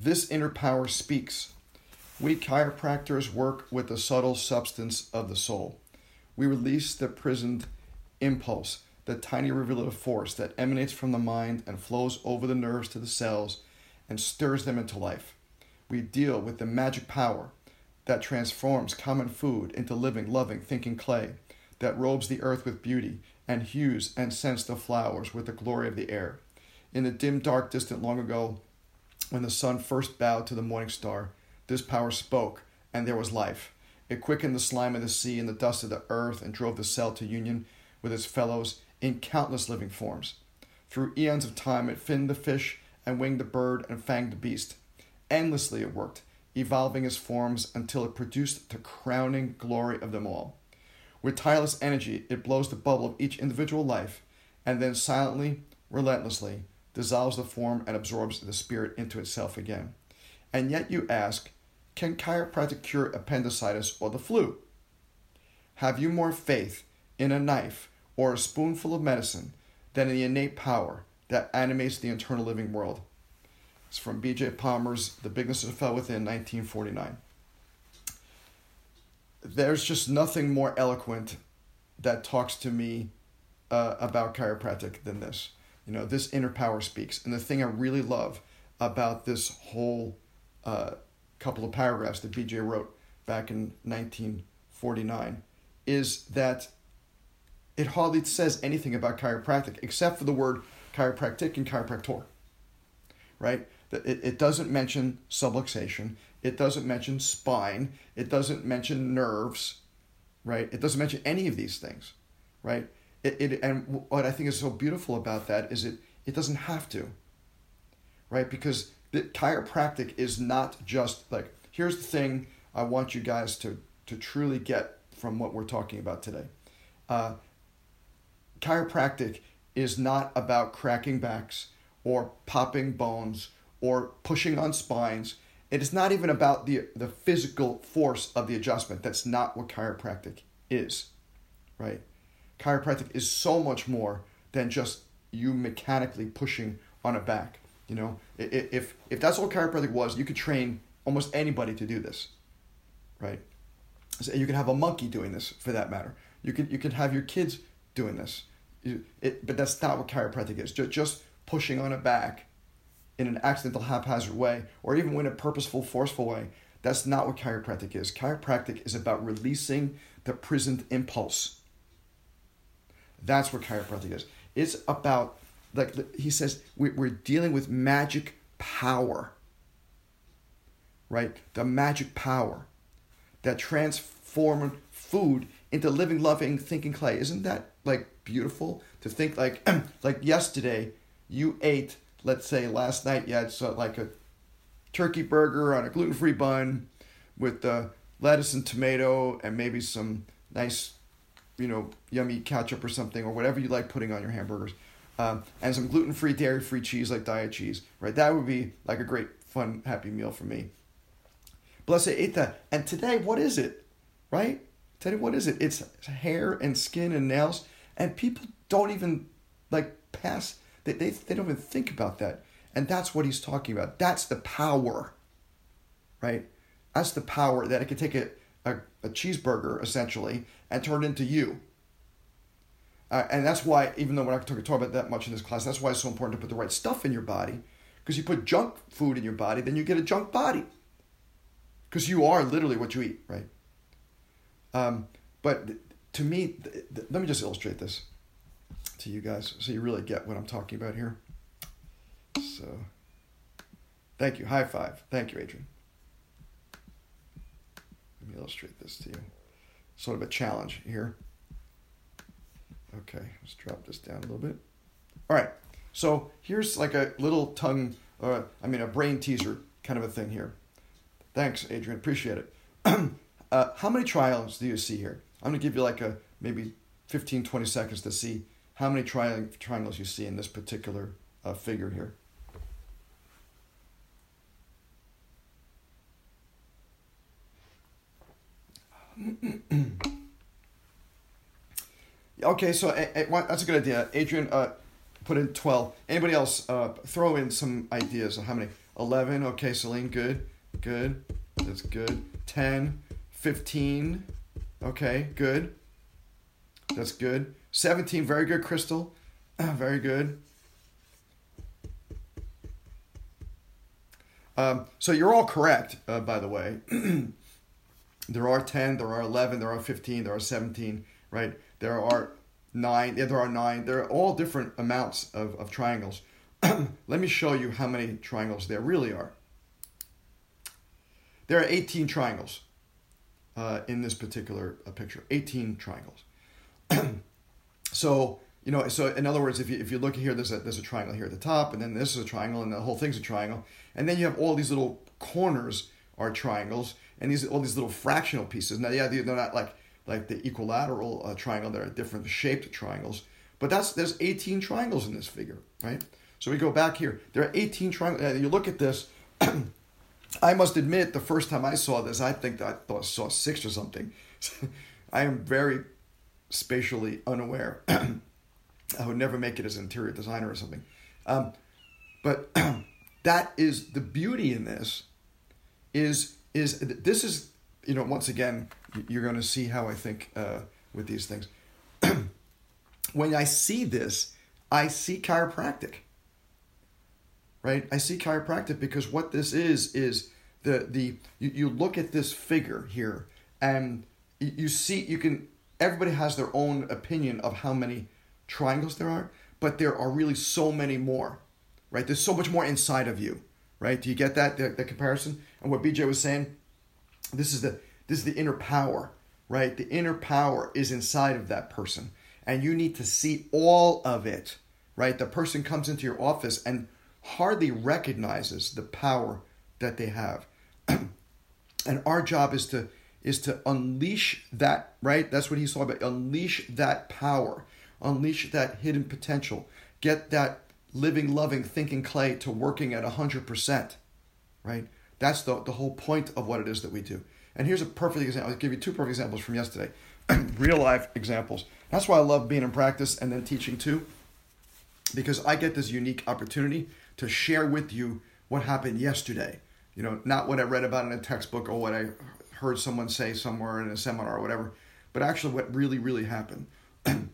This inner power speaks. We chiropractors work with the subtle substance of the soul. We release the prisoned impulse, the tiny of force that emanates from the mind and flows over the nerves to the cells and stirs them into life. We deal with the magic power that transforms common food into living, loving, thinking clay, that robes the earth with beauty and hues and scents the flowers with the glory of the air. In the dim, dark, distant long ago, when the sun first bowed to the morning star, this power spoke, and there was life. It quickened the slime of the sea and the dust of the earth and drove the cell to union with its fellows in countless living forms. Through eons of time, it finned the fish and winged the bird and fanged the beast. Endlessly it worked, evolving its forms until it produced the crowning glory of them all. With tireless energy, it blows the bubble of each individual life and then silently, relentlessly, dissolves the form and absorbs the spirit into itself again. And yet you ask, can chiropractic cure appendicitis or the flu? Have you more faith in a knife or a spoonful of medicine than in the innate power that animates the internal living world? It's from B.J. Palmer's The Bigness of the Fellow Within, 1949. There's just nothing more eloquent that talks to me uh, about chiropractic than this. You know, this inner power speaks. And the thing I really love about this whole uh, couple of paragraphs that BJ wrote back in 1949 is that it hardly says anything about chiropractic except for the word chiropractic and chiropractor. Right? It, it doesn't mention subluxation. It doesn't mention spine. It doesn't mention nerves. Right? It doesn't mention any of these things. Right? It, it, and what I think is so beautiful about that is it, it doesn't have to, right? Because the chiropractic is not just like, here's the thing I want you guys to, to truly get from what we're talking about today. Uh, chiropractic is not about cracking backs or popping bones or pushing on spines. It is not even about the, the physical force of the adjustment. That's not what chiropractic is, right? Chiropractic is so much more than just you mechanically pushing on a back. You know, if if that's all chiropractic was, you could train almost anybody to do this, right? So you can have a monkey doing this, for that matter. You could you could have your kids doing this, it, but that's not what chiropractic is. Just just pushing on a back in an accidental, haphazard way, or even in a purposeful, forceful way. That's not what chiropractic is. Chiropractic is about releasing the prisoned impulse that's what chiropractic is. It's about, like he says, we're dealing with magic power, right? The magic power that transforms food into living, loving, thinking clay. Isn't that like beautiful to think like, like yesterday you ate, let's say last night you had so, like a turkey burger on a gluten free bun with the lettuce and tomato and maybe some nice you know, yummy ketchup or something, or whatever you like putting on your hamburgers, um, and some gluten free, dairy free cheese like diet cheese, right? That would be like a great, fun, happy meal for me. Bless it, ate that. And today, what is it, right? Today, what is it? It's hair and skin and nails, and people don't even like pass. They, they, they don't even think about that. And that's what he's talking about. That's the power, right? That's the power that it could take a, a, a cheeseburger essentially and turn it into you. Uh, and that's why, even though we're not going to talk about that much in this class, that's why it's so important to put the right stuff in your body. Because you put junk food in your body, then you get a junk body. Because you are literally what you eat, right? Um, but to me, th- th- let me just illustrate this to you guys so you really get what I'm talking about here. So, thank you. High five. Thank you, Adrian. Let me illustrate this to you sort of a challenge here. Okay, let's drop this down a little bit. All right, so here's like a little tongue, uh, I mean, a brain teaser kind of a thing here. Thanks, Adrian. Appreciate it. uh, how many triangles do you see here? I'm to give you like a maybe 15, 20 seconds to see how many tri- triangles you see in this particular uh, figure here. Okay, so uh, uh, that's a good idea. Adrian uh, put in 12. Anybody else uh, throw in some ideas how many? 11. Okay, Celine, good. Good. That's good. 10. 15. Okay, good. That's good. 17. Very good, Crystal. very good. Um, so you're all correct, uh, by the way. there are 10, there are 11, there are 15, there are 17, right? There are nine, yeah, there are nine. There are all different amounts of, of triangles. Let me show you how many triangles there really are. There are 18 triangles uh, in this particular uh, picture. 18 triangles. so, you know, so in other words, if you, if you look here, there's a, there's a triangle here at the top, and then this is a triangle, and the whole thing's a triangle. And then you have all these little corners are triangles, and these all these little fractional pieces. Now, yeah, they're not like like the equilateral uh, triangle; they're different shaped triangles. But that's there's 18 triangles in this figure, right? So we go back here. There are 18 triangles. Uh, you look at this. I must admit, the first time I saw this, I think I thought I saw six or something. I am very spatially unaware. I would never make it as an interior designer or something. Um, but that is the beauty in this. Is is this is you know once again you're going to see how I think uh, with these things. when I see this, I see chiropractic right? I see chiropractic because what this is is the the you, you look at this figure here and you, you see you can everybody has their own opinion of how many triangles there are, but there are really so many more, right? There's so much more inside of you, right? Do you get that the, the comparison? And what BJ was saying, this is the this is the inner power, right? The inner power is inside of that person, and you need to see all of it, right? The person comes into your office and hardly recognizes the power that they have. and our job is to is to unleash that, right? That's what he's talking about. Unleash that power, unleash that hidden potential, get that living, loving, thinking clay to working at 100%, right? That's the, the whole point of what it is that we do. And here's a perfect example. I'll give you two perfect examples from yesterday, real life examples. That's why I love being in practice and then teaching too, because I get this unique opportunity to share with you what happened yesterday. You know, not what I read about in a textbook or what I heard someone say somewhere in a seminar or whatever, but actually what really, really happened.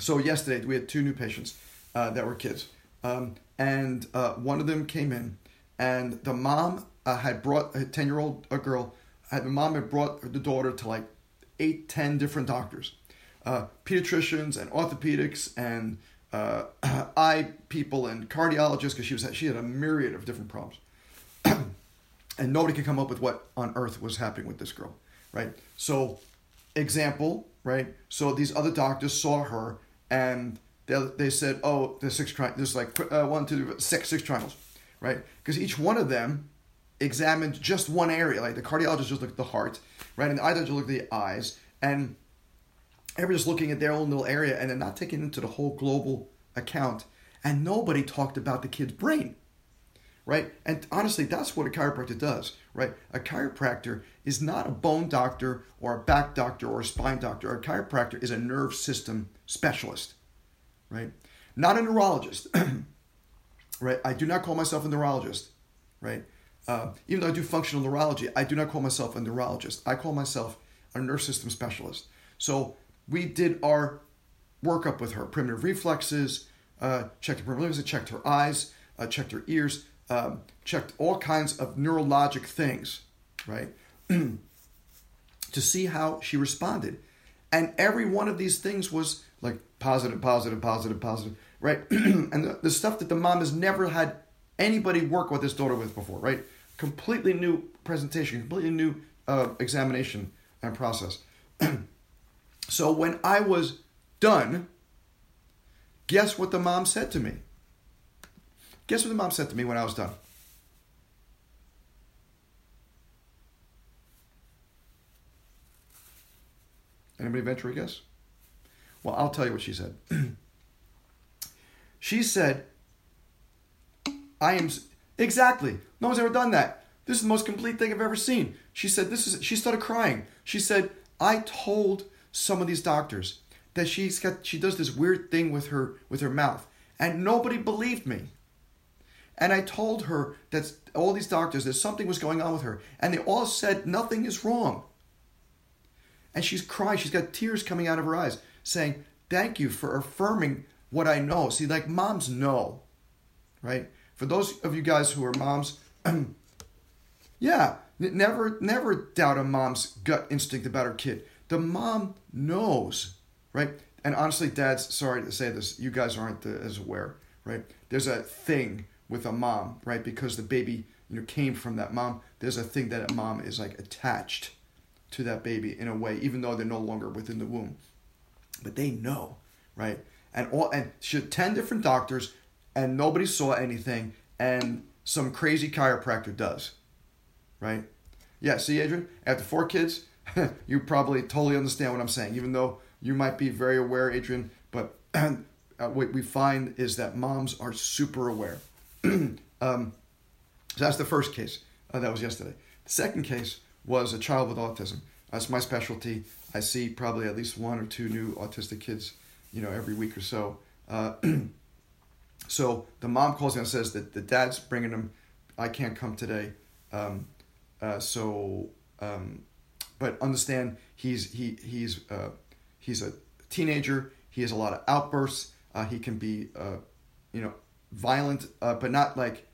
so yesterday we had two new patients uh, that were kids, um, and uh, one of them came in, and the mom uh, had brought a ten-year-old a girl. Had, the mom had brought the daughter to like eight, ten different doctors, uh, pediatricians and orthopedics and uh, eye people and cardiologists because she was she had a myriad of different problems, and nobody could come up with what on earth was happening with this girl, right? So, example, right? So these other doctors saw her and they, they said, oh, there's six tri- there's like uh, one, two, six, six triangles, right? Because each one of them examined just one area. Like the cardiologist just looked at the heart, right? And the eye doctor looked at the eyes, and everybody's looking at their own little area and they're not taking into the whole global account. And nobody talked about the kid's brain, right? And honestly, that's what a chiropractor does, right? A chiropractor is not a bone doctor or a back doctor or a spine doctor. A chiropractor is a nerve system specialist, right? Not a neurologist, right? I do not call myself a neurologist, right? Uh, even though I do functional neurology, I do not call myself a neurologist. I call myself a nerve system specialist. So we did our workup with her primitive reflexes, uh, checked her primitive checked her eyes, uh, checked her ears, um, checked all kinds of neurologic things, right? to see how she responded. And every one of these things was like positive, positive, positive, positive, right? and the, the stuff that the mom has never had anybody work with this daughter with before, right? Completely new presentation, completely new uh, examination and process. So when I was done, guess what the mom said to me? Guess what the mom said to me when I was done? Anybody venture a guess? Well, I'll tell you what she said. she said, I am exactly. No one's ever done that. This is the most complete thing I've ever seen. She said, This is she started crying. She said, I told some of these doctors that she's got she does this weird thing with her with her mouth and nobody believed me And I told her that all these doctors that something was going on with her, and they all said nothing is wrong. And she's crying. She's got tears coming out of her eyes, saying, "Thank you for affirming what I know." See, like moms know, right? For those of you guys who are moms, yeah, never never doubt a mom's gut instinct about her kid. The mom knows, right? And honestly, dads, sorry to say this, you guys aren't as aware, right? There's a thing with a mom, right? Because the baby, you know, came from that mom. There's a thing that a mom is like attached to that baby in a way, even though they're no longer within the womb. But they know, right? And all and she had ten different doctors, and nobody saw anything, and some crazy chiropractor does, right? Yeah. See, Adrian, after four kids, you probably totally understand what I'm saying, even though you might be very aware, Adrian. But uh, what we find is that moms are super aware. um, so that's the first case. Uh, that was yesterday. The second case was a child with autism. That's my specialty. I see probably at least one or two new autistic kids, you know, every week or so. Uh, so the mom calls and says that the dad's bringing him. I can't come today. Um, uh, so, um, but understand he's he he's uh, he's a teenager. He has a lot of outbursts. Uh, he can be, uh, you know, violent, uh, but not like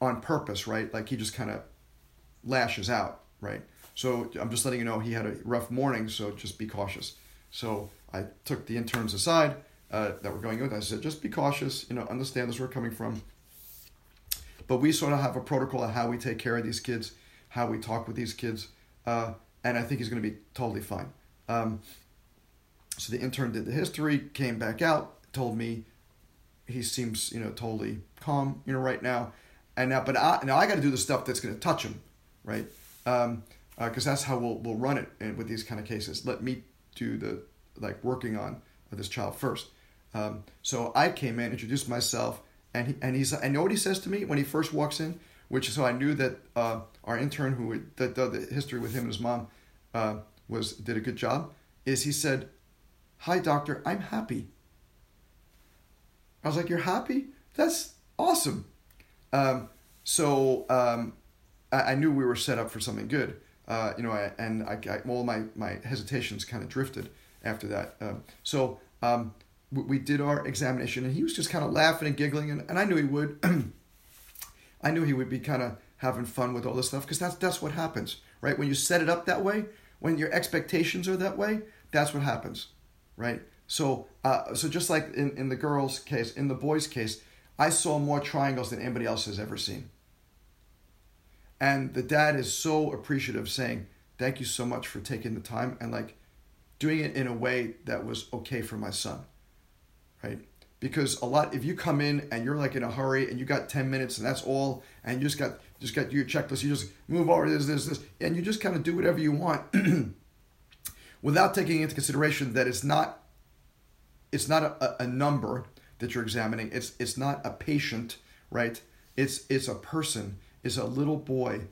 on purpose, right? Like he just kind of lashes out, right? So I'm just letting you know he had a rough morning, so just be cautious. So I took the interns aside uh, that were going with. I said, just be cautious, you know, understand this where we're coming from. But we sort of have a protocol of how we take care of these kids, how we talk with these kids, uh, and I think he's going to be totally fine. Um, so the intern did the history, came back out, told me he seems, you know, totally calm, you know, right now. And now, but I, now I got to do the stuff that's going to touch him, right? Um, because uh, that's how we'll we'll run it with these kind of cases. Let me do the like working on this child first. Um, so I came in, introduced myself, and he, and he's I know what he says to me when he first walks in, which is so I knew that uh, our intern who did the, the, history with him and his mom uh, was did a good job. Is he said, "Hi doctor, I'm happy." I was like, "You're happy? That's awesome." Um, so um, I, I, knew we were set up for something good. Uh, you know, I, and I, I, all my my hesitations kind of drifted after that. Um, so um, we, we, did our examination, and he was just kind of laughing and giggling, and, and I knew he would. I knew he would be kind of having fun with all this stuff because that's that's what happens, right? When you set it up that way, when your expectations are that way, that's what happens, right? So, uh, so just like in, in the girl's case, in the boy's case, I saw more triangles than anybody else has ever seen. And the dad is so appreciative, saying, Thank you so much for taking the time and like doing it in a way that was okay for my son. Right? Because a lot if you come in and you're like in a hurry and you got 10 minutes and that's all, and you just got just got your checklist, you just move over this, this, this, and you just kind of do whatever you want without taking into consideration that it's not it's not a, a number that you're examining. It's it's not a patient, right? It's it's a person. It's a little boy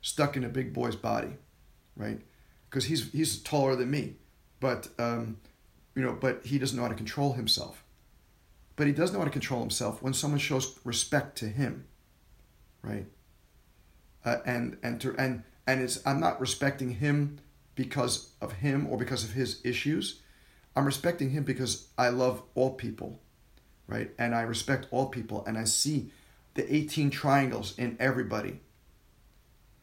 stuck in a big boy's body, right? Because he's he's taller than me, but um, you know, but he doesn't know how to control himself. But he does know how to control himself when someone shows respect to him, right? Uh, and and to, and and it's I'm not respecting him because of him or because of his issues. I'm respecting him because I love all people, right? And I respect all people, and I see the 18 triangles in everybody,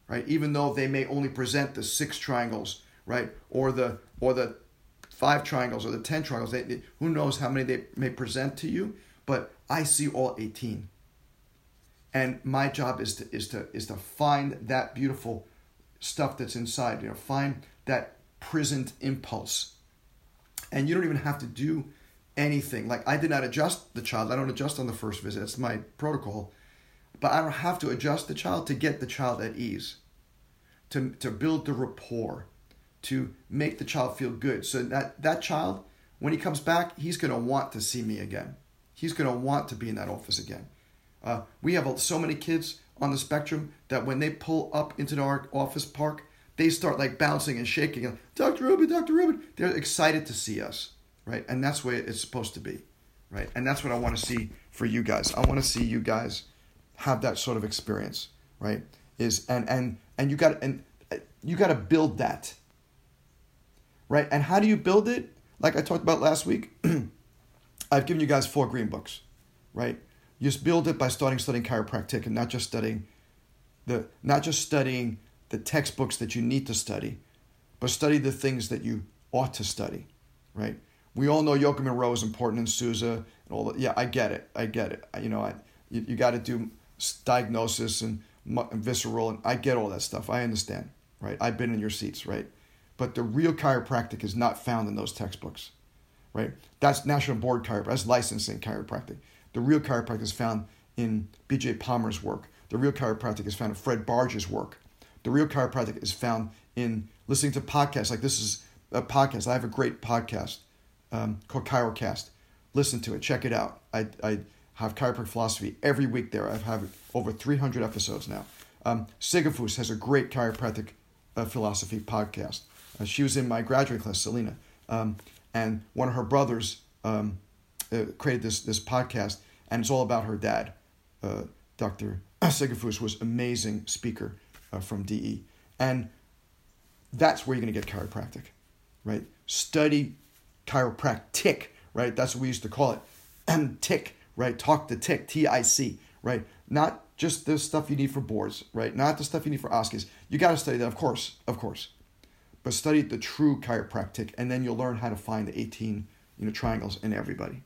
right? Even though they may only present the six triangles, right, or the or the five triangles or the 10 triangles. They, they, who knows how many they may present to you? But I see all 18, and my job is to is to is to find that beautiful stuff that's inside. You know, find that prisoned impulse and you don't even have to do anything. Like I did not adjust the child. I don't adjust on the first visit. It's my protocol. But I don't have to adjust the child to get the child at ease, to, to build the rapport, to make the child feel good. So that, that child, when he comes back, he's going to want to see me again. He's going to want to be in that office again. Uh, we have so many kids on the spectrum that when they pull up into our office park, they start like bouncing and shaking. Dr. Rubin, Dr. Rubin. They're excited to see us, right? And that's where it's supposed to be, right? And that's what I want to see for you guys. I want to see you guys have that sort of experience, right? Is and and and you got and uh, you got to build that, right? And how do you build it? Like I talked about last week, I've given you guys four green books, right? You just build it by starting studying chiropractic and not just studying the not just studying the textbooks that you need to study, but study the things that you ought to study, right? We all know Yochum and Rowe is important in Souza and all that. Yeah, I get it. I get it. You know, I, you, you got to do diagnosis and, visceral, and I get all that stuff. I understand, right? I've been in your seats, right? But the real chiropractic is not found in those textbooks, right? That's National Board Chiropractic. That's licensing chiropractic. The real chiropractic is found in B.J. Palmer's work. The real chiropractic is found in Fred Barge's work. The real chiropractic is found in listening to podcasts. Like this is a podcast. I have a great podcast um, called Chirocast. Listen to it. Check it out. I, I have chiropractic philosophy every week there. I have over 300 episodes now. Um, Sigafoose has a great chiropractic uh, philosophy podcast. Uh, she was in my graduate class, Selena. Um, and one of her brothers um, uh, created this, this podcast, and it's all about her dad. Uh, Dr. Sigafoose was amazing speaker uh, from DE. And that's where you're going to get chiropractic, right? Study chiropractic, right? That's what we used to call it. And tick, right? Talk to tick, T I C, right? Not just the stuff you need for boards, right? Not the stuff you need for OSCEs. You got to study that, of course, of course. But study the true chiropractic, and then you'll learn how to find the 18 you know, triangles in everybody.